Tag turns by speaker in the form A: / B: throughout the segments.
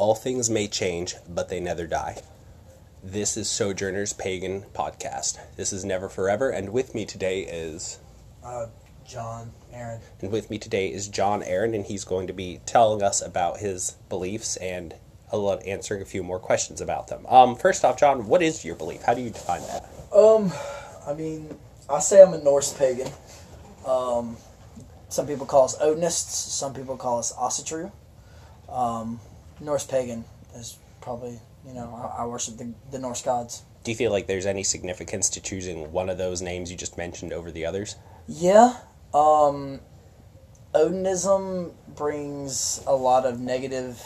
A: All things may change, but they never die. This is Sojourner's Pagan Podcast. This is Never Forever, and with me today is
B: Uh, John, Aaron.
A: and with me today is John Aaron, and he's going to be telling us about his beliefs and a lot answering a few more questions about them. Um, first off, John, what is your belief? How do you define that?
B: Um, I mean, I say I'm a Norse pagan. Um, some people call us Odinists. Some people call us Asatru. Um, Norse pagan is probably, you know, I, I worship the, the Norse gods.
A: Do you feel like there's any significance to choosing one of those names you just mentioned over the others?
B: Yeah. Um, Odinism brings a lot of negative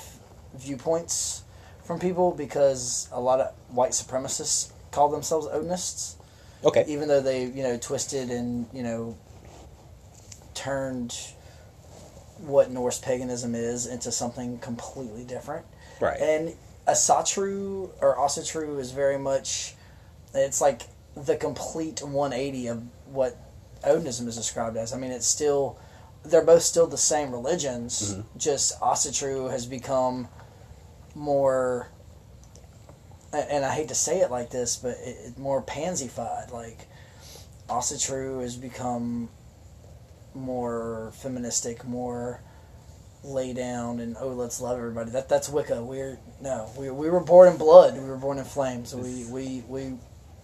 B: viewpoints from people because a lot of white supremacists call themselves Odinists.
A: Okay.
B: even though they you know twisted and you know turned what Norse paganism is into something completely different.
A: Right.
B: And Asatru or Asatru is very much it's like the complete 180 of what Odinism is described as. I mean, it's still they're both still the same religions. Mm-hmm. Just Asatru has become more and I hate to say it like this, but it more pansified. Like Asatru has become more feministic, more lay down, and oh, let's love everybody. That that's Wicca. We're no, we, we were born in blood. We were born in flames. We we we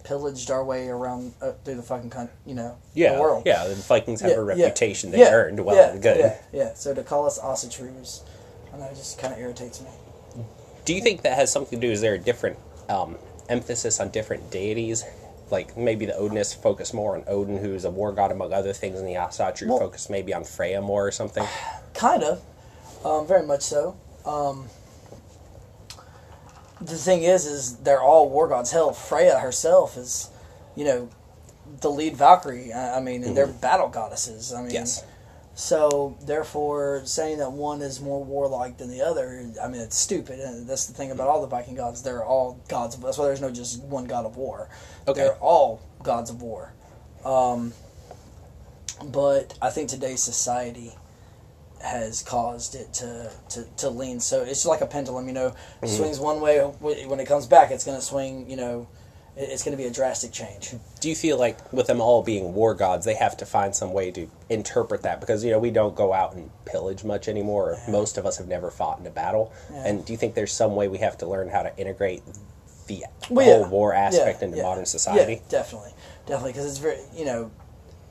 B: pillaged our way around uh, through the fucking con- you know
A: Yeah,
B: the world.
A: yeah. The Vikings have
B: Yeah,
A: a
B: yeah,
A: reputation they
B: yeah,
A: earned well
B: yeah,
A: good.
B: Yeah, yeah. So to call us Asatrus, I know it just kind of irritates me.
A: Do you think that has something to do? Is there a different um, emphasis on different deities? Like maybe the Odinists focus more on Odin, who's a war god among other things, and the Asatru
B: Well-
A: focus maybe on Freya more or something.
B: Kind of, um, very much so. Um, the thing is, is they're all war gods. Hell, Freya herself is, you know, the lead Valkyrie. I I mean, and they're battle goddesses. I mean,
A: Yes.
B: So therefore, saying that one is more warlike than the other, I mean, it's stupid. And that's the thing about all the Viking gods; they're all gods. Of, that's why there's no just one god of war.
A: Okay.
B: They're all gods of war. Um, but I think today's society has caused it to, to, to lean so it's like a pendulum you know swings one way when it comes back it's going to swing you know it's going to be a drastic change
A: Do you feel like with them all being war gods, they have to find some way to interpret that? Because you know we don't go out and pillage much anymore. Or Most of us have never fought in a battle.
B: Yeah.
A: And do you think there's some way we have to learn how to integrate the
B: Well,
A: whole
B: yeah.
A: war aspect
B: Yeah,
A: into
B: yeah.
A: modern society?
B: Yeah, definitely, definitely, because it's very you know,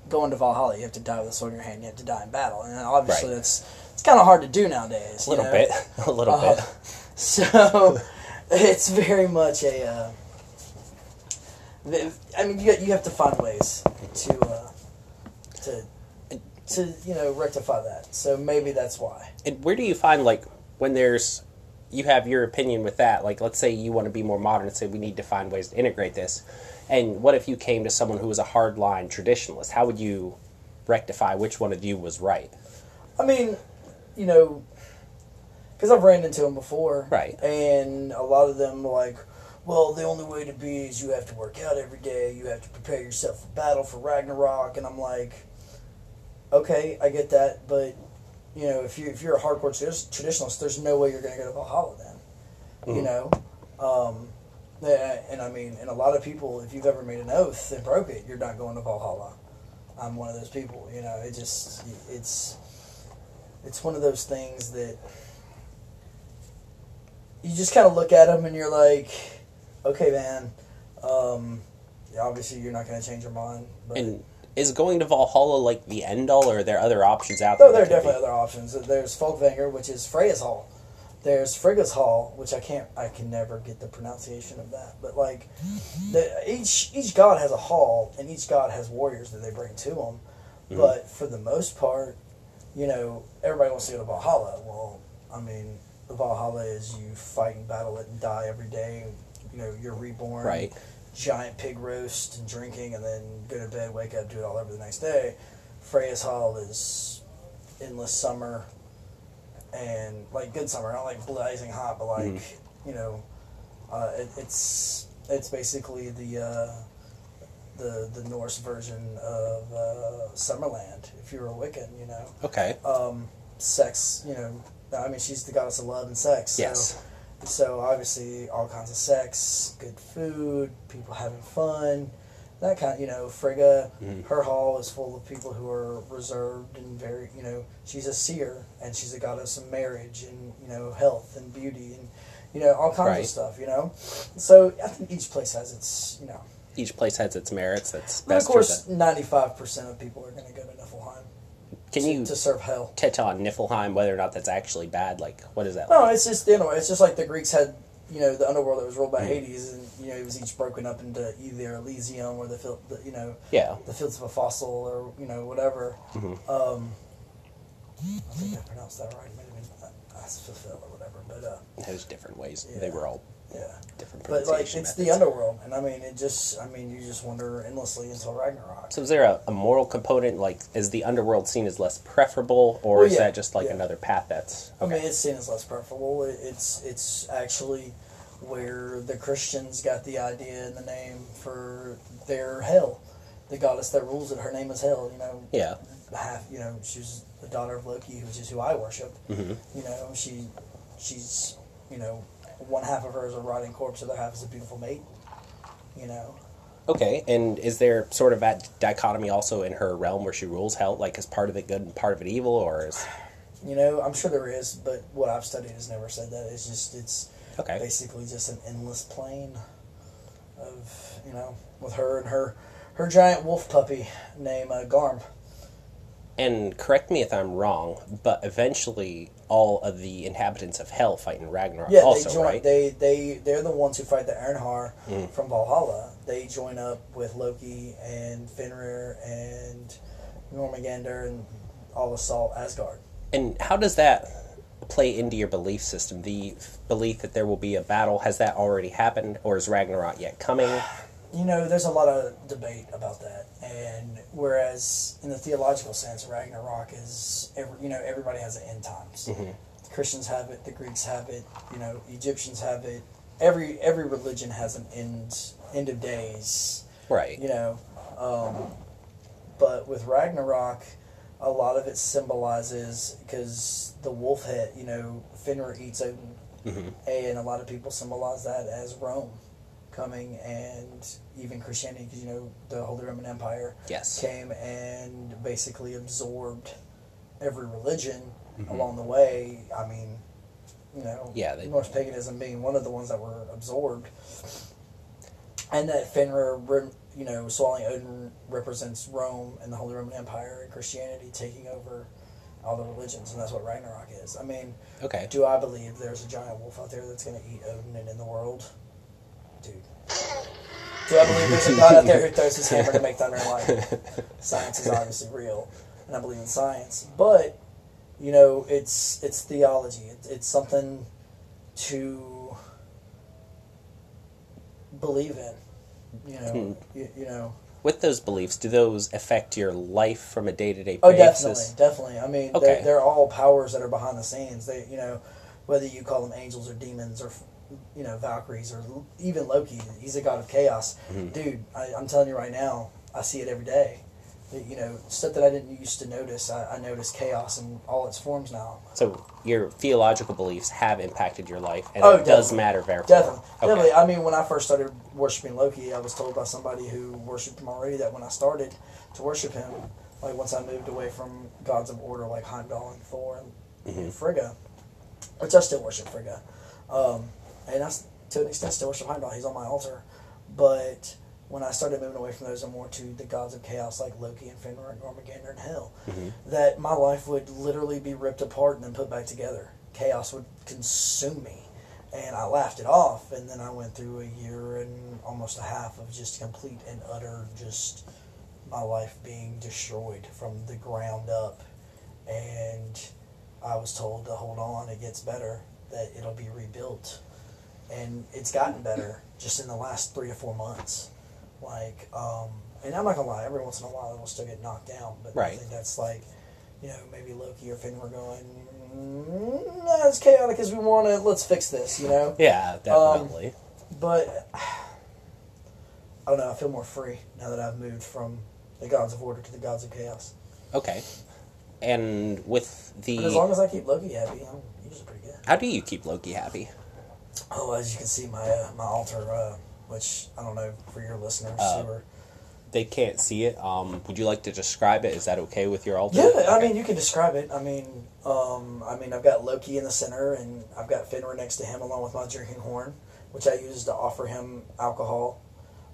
B: going to Valhalla, you have to die with a sword in your hand. You have to die in battle, and obviously
A: Right.
B: that's it's kind of hard to do nowadays.
A: A
B: you
A: little
B: know?
A: bit, a little
B: Uh,
A: bit.
B: So it's very much a. Uh, I mean, you you have to find ways to uh, to to you know rectify that. So maybe that's why.
A: And where do you find like when there's you have your opinion with that? Like, let's say you want to be more modern and say we need to find ways to integrate this. And what if you came to someone who was a hardline traditionalist? How would you rectify which one of you was right?
B: I mean, you know, because I've ran into them before,
A: Right.
B: And a lot of them like, well, the only way to be is you have to work out every day. You have to prepare yourself for battle for Ragnarok, and I'm like, okay, I get that, but you know, if you if you're a hardcore traditionalist, there's no way you're going to go to Valhalla then, you know. Um, and I mean, and a lot of people, if you've ever made an oath and broke it, you're not going to Valhalla. I'm one of those people. You know, it just it's it's one of those things that you just kind of look at them and you're like, okay, man. Um, yeah, obviously, you're not going to change your mind. But
A: And is going to Valhalla like the end all, or are there other options out there?
B: no, there are definitely other options. There's Folkvanger, which is Freya's Hall. There's Frigga's Hall, which I can't, I can never get the pronunciation of that. But like, the, each each god has a hall, and each god has warriors that they bring to them. But for the most part, you know, everybody wants to go to Valhalla. Well, I mean, the Valhalla is you fight and battle it and die every day. You know, you're reborn.
A: Right.
B: Giant pig roast and drinking, and then go to bed, wake up, do it all over the next day. Freya's Hall is endless summer and like good summer, not like blazing hot, but like you know, uh, it, it's it's basically the uh, the the Norse version of uh, Summerland. If you're a Wiccan, you know,
A: Okay.
B: um, sex. You know, I mean, she's the goddess of love and sex.
A: Yes.
B: so obviously all kinds of sex, good food, people having fun, that kind. you know, Frigga,
A: Mhm.
B: her hall is full of people who are reserved and very, you know, she's a seer and she's a goddess of marriage and you know health and beauty and you know all kinds
A: Right.
B: of stuff. You know, so I think each place has its, you know.
A: Each place has its merits. That's best.
B: But of course, ninety-five percent of people are going to go to Niflheim
A: Can
B: to,
A: you
B: to serve hell.
A: touch on Niflheim, whether or not that's actually bad? Like, what is that?
B: No,
A: like?
B: it's just you know, it's just like the Greeks had you know the underworld that was ruled
A: Mm.
B: by Hades, and you know it was each broken up into either Elysium or the, you know
A: Yeah.
B: the fields of a fossil or you know whatever.
A: Mhm.
B: Um, I think I pronounced that right. Maybe Asfafil or whatever, but uh,
A: There's different ways. They were all
B: yeah.
A: different
B: But like it's the underworld, and I mean it just I mean you just wonder endlessly until Ragnarok.
A: So is there a, a moral component? Like, is the underworld seen as less preferable, or
B: Well,
A: is
B: yeah,
A: that just like
B: yeah.
A: another path that's Okay.
B: I mean, it's seen as less preferable. It- It's it's actually where the Christians got the idea and the name for their hell. The goddess that rules it, her name is Hell. You know,
A: yeah.
B: half. You know, she's the daughter of Loki, which is who I worship.
A: hmm
B: You know, she she's you know one half of her is a rotting corpse, the other half is a beautiful mate. You know,
A: Okay, and is there sort of that dichotomy also in her realm where she rules hell, like is part of it good and part of it evil, or is
B: you know, I'm sure there is, but what I've studied has never said that. It's just it's
A: okay?
B: basically just an endless plane of you know with her and her her giant wolf puppy named uh, Garm.
A: And correct me if I'm wrong, but eventually all of the inhabitants of hell fight in Ragnarok,
B: Yeah,
A: also,
B: they join.
A: right?
B: They they they're the ones who fight the Einherjar
A: Mm.
B: from Valhalla. They join up with Loki and Fenrir and Jormungandr and all assault Asgard.
A: And how does that play into your belief system? The belief that there will be a battle has that already happened, or is Ragnarok yet coming?
B: You know, there's a lot of debate about that, and whereas in the theological sense, Ragnarok is every, you know everybody has an end times.
A: Mhm.
B: Christians have it, the Greeks have it, you know, Egyptians have it. Every every religion has an end end of days,
A: Right.
B: you know. Um, but with Ragnarok, a lot of it symbolizes because the wolf head, you know, Fenrir eats Odin,
A: hmm
B: and a lot of people symbolize that as Rome coming and even Christianity, because you know the Holy Roman Empire
A: Yes.
B: came and basically absorbed every religion
A: Mhm.
B: along the way. I mean, you know,
A: Yeah, they-
B: Norse paganism being one of the ones that were absorbed, and that Fenrir, you know, swallowing Odin represents Rome and the Holy Roman Empire and Christianity taking over all the religions, and that's what Ragnarok is. I mean,
A: Okay.
B: do I believe there's a giant wolf out there that's going to eat Odin and in the world? Dude. Do I believe there's a god out there who throws his hammer to make thunder and lightning? Science is obviously real, and I believe in science. But you know, it's it's theology. It's, it's something to believe in. You know,
A: Hmm.
B: you, you know.
A: With those beliefs, do those affect your life from a day to day basis?
B: Oh, definitely, definitely. I mean,
A: Okay.
B: they're, they're all powers that are behind the scenes. They, you know, whether you call them angels or demons or, you know, Valkyries or even Loki, he's a god of chaos.
A: Mhm.
B: Dude, I, I'm telling you right now, I see it every day. You know, stuff that I didn't used to notice, I, I notice chaos in all its forms now.
A: So your theological beliefs have impacted your life, and
B: Oh,
A: it does matter, therefore.
B: Definitely,
A: Okay.
B: definitely. I mean, when I first started worshiping Loki, I was told by somebody who worshipped him already that when I started to worship him, like once I moved away from gods of order like Heimdall and Thor and, and
A: Mhm.
B: Frigga, which I still worship Frigga, um, and I s- to an extent still worship Heimdall. He's on my altar, but when I started moving away from those and more to the gods of chaos like Loki and Fenrir and Jormungandr and Hell,
A: Mhm.
B: that my life would literally be ripped apart and then put back together. Chaos would consume me. And I laughed it off, and then I went through a year and almost a half of just complete and utter, just my life being destroyed from the ground up. And I was told to hold on, it gets better, that it'll be rebuilt. And it's gotten better just in the last three to four months. Like, um, and I'm not gonna lie, every once in a while it'll still get knocked down, but
A: Right.
B: nothing that's like, you know, maybe Loki or Fenrir going, mm, not as chaotic as we want it. Let's fix this, you know.
A: Yeah, definitely.
B: But I don't know. I feel more free now that I've moved from the gods of order to the gods of chaos.
A: okay. And with
B: But as long as I keep Loki happy, I'm usually pretty good.
A: how do you keep Loki happy?
B: Oh, as you can see, my uh, my altar, uh, which I don't know for your listeners.
A: Uh,
B: who are-
A: They can't see it. Um, would you like to describe it? Is that okay with your altar?
B: Yeah, I mean, you can describe it. I mean, um, I mean, I've got Loki in the center, and I've got Fenrir next to him, along with my drinking horn, which I use to offer him alcohol,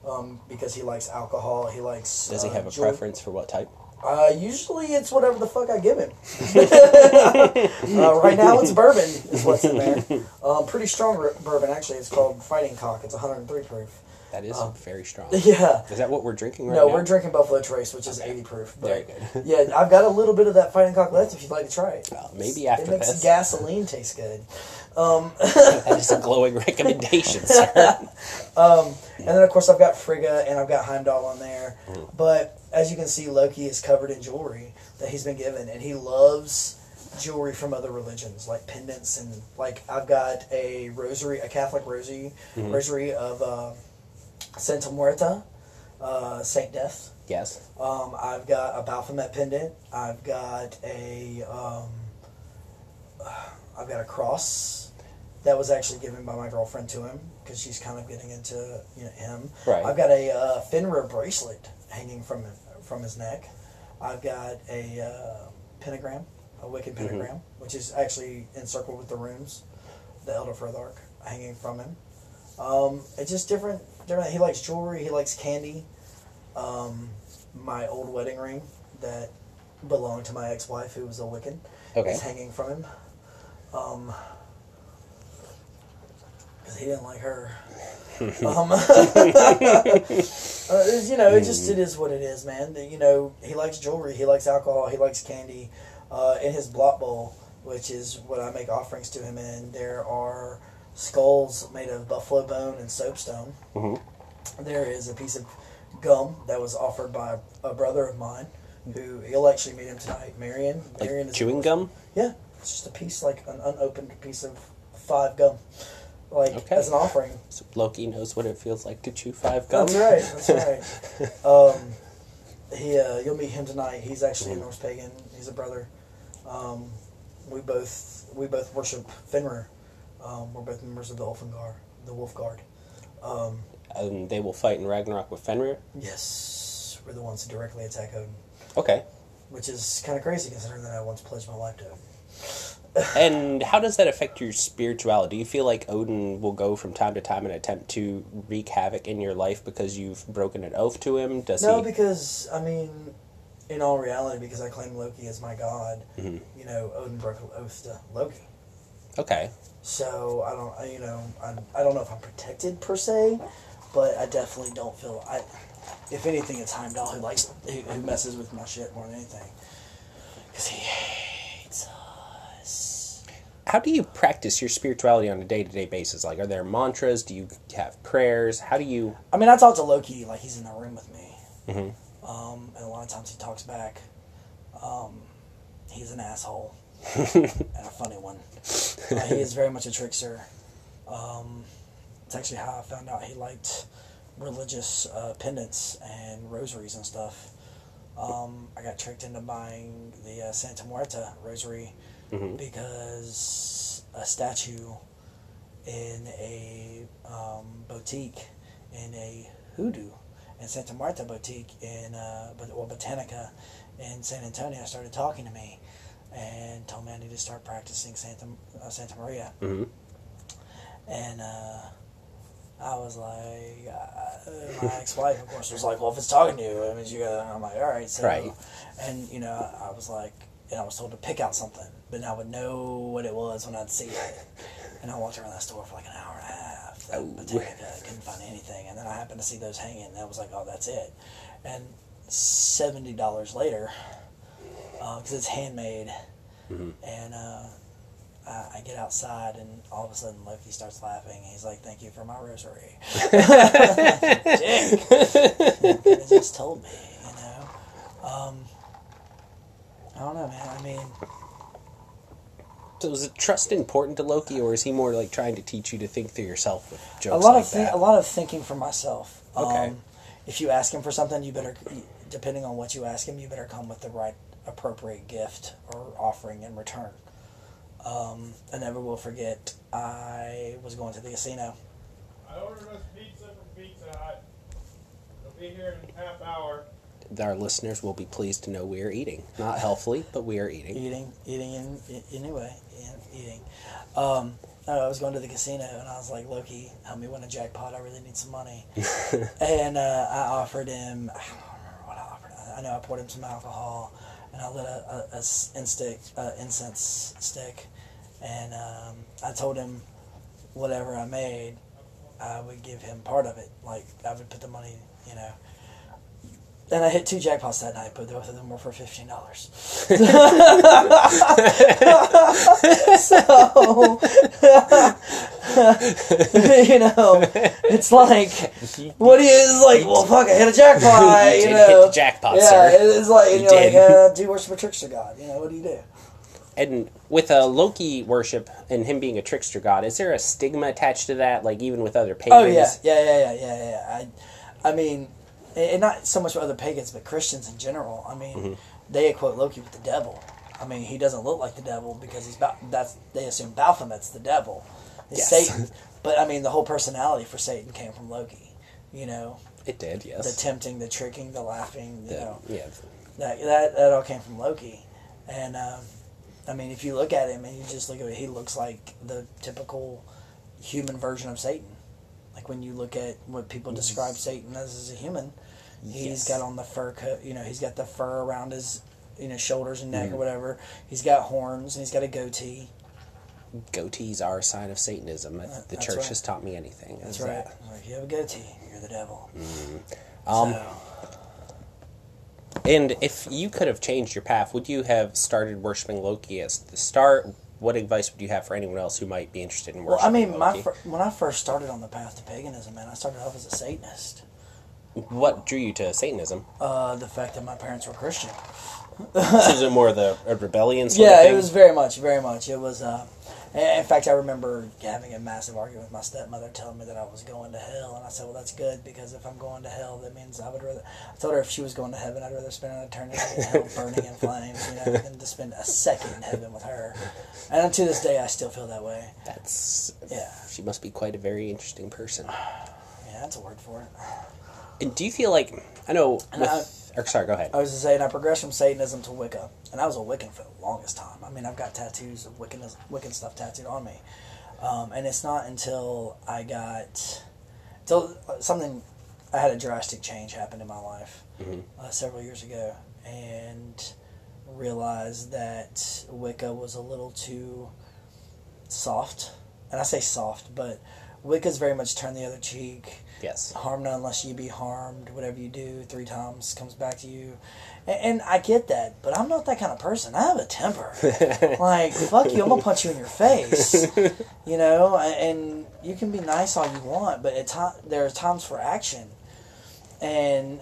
B: um, because he likes alcohol. He likes.
A: Does he
B: uh,
A: have a
B: joy-
A: preference for what type?
B: Uh, usually it's whatever the fuck I give him. uh, right now it's bourbon is what's in there. Um, pretty strong r- bourbon actually. It's called Fighting Cock. It's 103 proof.
A: That is
B: Um,
A: very strong.
B: Yeah.
A: Is that what we're drinking right now?
B: No,
A: now?
B: we're drinking Buffalo Trace, which is 80 proof. But
A: Very good.
B: yeah, I've got a little bit of that Fighting Cock left if you'd like to try it.
A: Well, maybe after It
B: makes
A: this.
B: gasoline taste good.
A: that is a glowing recommendation, sir.
B: And then, of course, I've got Frigga and I've got Heimdall on there.
A: Mm.
B: But as you can see, Loki is covered in jewelry that he's been given, and he loves jewelry from other religions, like pendants and like I've got a rosary, a Catholic rosary,
A: Mm-hmm.
B: rosary of uh, Santa Muerta, uh, Saint Death.
A: Yes.
B: Um, I've got a Baphomet pendant. I've got a um, I've got a cross that was actually given by my girlfriend to him because she's kind of getting into you know, him.
A: Right.
B: I've got a uh, Fenrir bracelet hanging from from his neck. I've got a uh, pentagram, a wicked
A: Mm-hmm.
B: pentagram, which is actually encircled with the runes, the Elder Futhark hanging from him. Um, it's just different. Different. He likes jewelry. He likes candy. Um, my old wedding ring that belonged to my ex-wife, who was a Wiccan,
A: Okay.
B: is hanging from him. Um, because he didn't like her. um, uh, you know, it just it is what it is, man. You know, he likes jewelry, he likes alcohol, he likes candy. Uh, in his blot bowl, which is what I make offerings to him in, there are skulls made of buffalo bone and soapstone.
A: Mhm.
B: There is a piece of gum that was offered by a brother of mine, who you'll actually meet him tonight, Marion.
A: Like
B: Marion is
A: chewing gum?
B: yeah, it's just a piece, like an unopened piece of five gum, like
A: Okay.
B: as an offering.
A: So Loki knows what it feels like to chew five gum.
B: That's right. That's right. Um, he, uh, you'll meet him tonight. He's actually a Norse pagan. He's a brother. Um, we both we both worship Fenrir. Um, we're both members of the Ulfengar, the Wolf Guard. Um,
A: And they will fight in Ragnarok with Fenrir.
B: yes, we're the ones who directly attack Odin,
A: Okay.
B: which is kind of crazy considering that I once pledged my life to him.
A: And how does that affect your spirituality? Do you feel like Odin will go from time to time and attempt to wreak havoc in your life because you've broken an oath to him? Does
B: No,
A: he?
B: because I mean, in all reality, because I claim Loki as my god,
A: Mhm.
B: you know, Odin broke an oath to Loki.
A: Okay.
B: So I don't, I, you know, I, I don't know if I'm protected per se, but I definitely don't feel I. If anything, it's Heimdall who likes who, who messes with my shit more than anything, because he.
A: How do you practice your spirituality on a day to day basis? Like, are there mantras? Do you have prayers? How do you?
B: I mean, I talk to Loki like he's in the room with me,
A: Mhm.
B: um, and a lot of times he talks back. Um, he's an asshole and a funny one. Uh, he is very much a trickster. Um, it's actually how I found out he liked religious uh, pendants and rosaries and stuff. Um, I got tricked into buying the uh, Santa Muerta rosary
A: Mhm.
B: because a statue in a um, boutique in a hoodoo and Santa Marta boutique in uh, or Botanica in San Antonio started talking to me and told me I need to start practicing Santa uh, Santa Maria
A: hmm
B: and uh, I was like, uh, my ex-wife, of course, was like, "Well, if it's talking to you, I mean, you got." I'm like, "All right." So,
A: Right.
B: And you know, I was like, and I was told to pick out something, but I would know what it was when I'd see it. And I walked around that store for like an hour and a half.
A: Oh.
B: I couldn't find anything, and then I happened to see those hanging, and I was like, "Oh, that's it." And seventy dollars later, because it's handmade,
A: Mhm.
B: and. Uh, I I get outside and all of a sudden Loki starts laughing. He's like, "Thank you for my rosary." Dick. Just told me, you know. Um, I don't know, man. I mean,
A: So is it trust important to Loki, or is he more like trying to teach you to think through yourself with jokes
B: a lot
A: like
B: of thi-
A: that?
B: a lot of thinking for myself.
A: Okay.
B: Um, if you ask him for something, you better, depending on what you ask him, you better come with the right appropriate gift or offering in return. Um, I never will forget. I was going to the casino.
C: I ordered us pizza from Pizza Hut. It'll be here in half hour.
A: Our listeners will be pleased to know we are eating. Not healthfully, but we are eating.
B: eating, eating in, in anyway, yeah, eating. Um, no, I was going to the casino and I was like, Loki, help me win a jackpot. I really need some money. and uh, I offered him, I don't remember what I offered. I know I poured him some alcohol and I lit a, a, a instick, uh, incense stick. And um, I told him whatever I made, I would give him part of it. Like, I would put the money, you know. And I hit two jackpots that night, but both of them were for fifteen dollars. so, you know, it's like, what do you? It's like, well, fuck, I hit a jackpot.
A: You
B: You,
A: did
B: know,
A: hit the jackpot,
B: yeah,
A: sir.
B: it's like, and
A: You
B: you're like, uh, do worship a trickster god? You know, what do you do?
A: And with a Loki worship and him being a trickster god, is there a stigma attached to that? Like even with other pagans?
B: Oh yeah, yeah, yeah, yeah, yeah, yeah. I, I mean, and not so much with other pagans, but Christians in general. I mean,
A: Mm-hmm.
B: they equate Loki with the devil. I mean, he doesn't look like the devil because he's ba- that's they assume Baphomet's the devil, it's
A: Yes.
B: Satan. But I mean, the whole personality for Satan came from Loki. You know,
A: It did, Yes, the
B: tempting, the tricking, the laughing. You
A: The-
B: know,
A: yeah.
B: that that that all came from Loki, and um, I mean, if you look at him and you just look at it, he looks like the typical human version of Satan. Like when you look at what people describe Satan as as a human, he's
A: Yes.
B: got on the fur coat. You know, he's got the fur around his you know shoulders and neck
A: Mm-hmm.
B: or whatever. He's got horns and he's got a goatee.
A: Goatees are a sign of Satanism. If the
B: that's
A: church
B: right.
A: has taught me anything.
B: That's right.
A: that.
B: If you have a goatee, you're the devil.
A: Um,
B: So,
A: And if you could have changed your path, would you have started worshiping Loki as the start? What advice would you have for anyone else who might be interested in worshiping?
B: well, I mean, my fir- when I first started on the path to paganism, man, I started off as a Satanist.
A: What drew you to Satanism?
B: Uh, the fact that my parents were Christian.
A: So is it more the a rebellion sort
B: yeah,
A: of thing?
B: it was very much, very much. It was. Uh, in fact, I remember having a massive argument with my stepmother, telling me that I was going to hell, and I said, "Well, that's good because if I'm going to hell, that means I would rather." I told her if she was going to heaven, I'd rather spend an eternity in hell, burning in flames, you know, than to spend a second in heaven with her. And to this day, I still feel that way.
A: That's
B: Yeah,
A: she must be quite a very interesting person.
B: yeah, that's a word for it.
A: And do you feel like I know? With,
B: I-
A: or sorry, go ahead.
B: I was to say, I progressed from Satanism to Wicca, and I was a Wiccan for the longest time. I mean, I've got tattoos of Wiccan Wiccan stuff tattooed on me, um, and it's not until I got till something I had a drastic change happen in my life
A: Mhm.
B: uh, several years ago, and realized that Wicca was a little too soft, and I say soft, but Wicca's very much turn the other cheek
A: yes.
B: harm none unless you be harmed. Whatever you do, three times comes back to you. And, and I get that, but I'm not that kind of person. I have a temper. like fuck you, I'm gonna punch you in your face. You know, and you can be nice all you want, but at time there are times for action, and.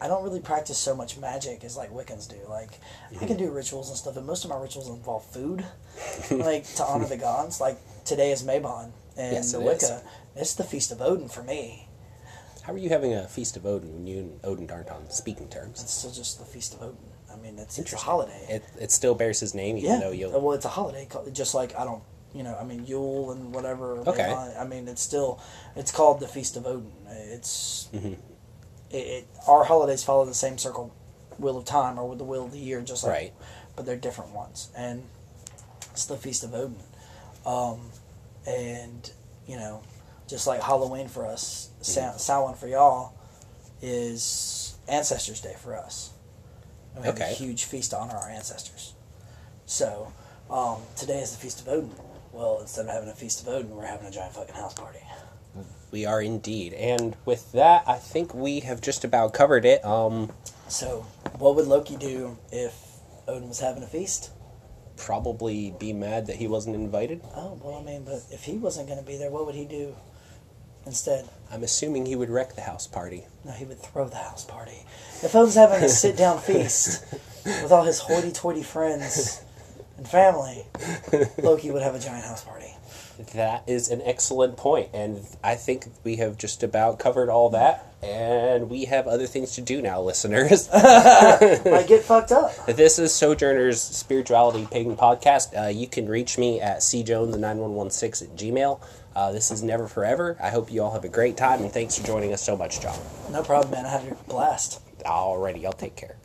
B: I don't really practice so much magic as like Wiccans do. Like I can do mm-hmm. rituals and stuff, but most of my rituals involve food, like to honor the gods. Like today is Mabon and
A: Yes,
B: the
A: it is.
B: Wicca. It's the feast of Odin for me.
A: How are you having a feast of Odin when you and Odin aren't on speaking terms?
B: It's still just the feast of Odin. I mean, it's, it's a holiday.
A: It, it still bears his name, even
B: yeah.
A: though you.
B: Well, it's a holiday, just like I don't, you know, I mean Yule and whatever.
A: Okay.
B: I mean, it's still, it's called the feast of Odin. It's,
A: Mhm.
B: it, it. Our holidays follow the same circle, wheel of time, or with the wheel of the year, just like,
A: Right.
B: but they're different ones, and it's the feast of Odin, um, and you know, just like Halloween for us, Sa- Samhain for y'all, is Ancestors Day for us. And we have
A: Okay.
B: a huge feast to honor our ancestors. So um, today is the feast of Odin. Well, instead of having a feast of Odin, we're having a giant fucking house party.
A: We are indeed. And with that, I think we have just about covered it. Um,
B: So, what would Loki do if Odin was having a feast?
A: Probably be mad that he wasn't invited.
B: Oh, well, I mean, but if he wasn't going to be there, what would he do instead?
A: I'm assuming he would wreck the house party.
B: No, he would throw the house party. If Odin's having a sit down feast with all his hoity toity friends, and family, Loki would have a giant house party.
A: That is an excellent point, and I think we have just about covered all that. And we have other things to do now, listeners.
B: I get fucked up.
A: This is Sojourner's Spirituality Pagan Podcast. Uh, you can reach me at cjones9116 at gmail. Uh, this is Never Forever. I hope you all have a great time, and thanks for joining us so much, John.
B: No problem, man. I had a blast.
A: Alrighty, I'll take care.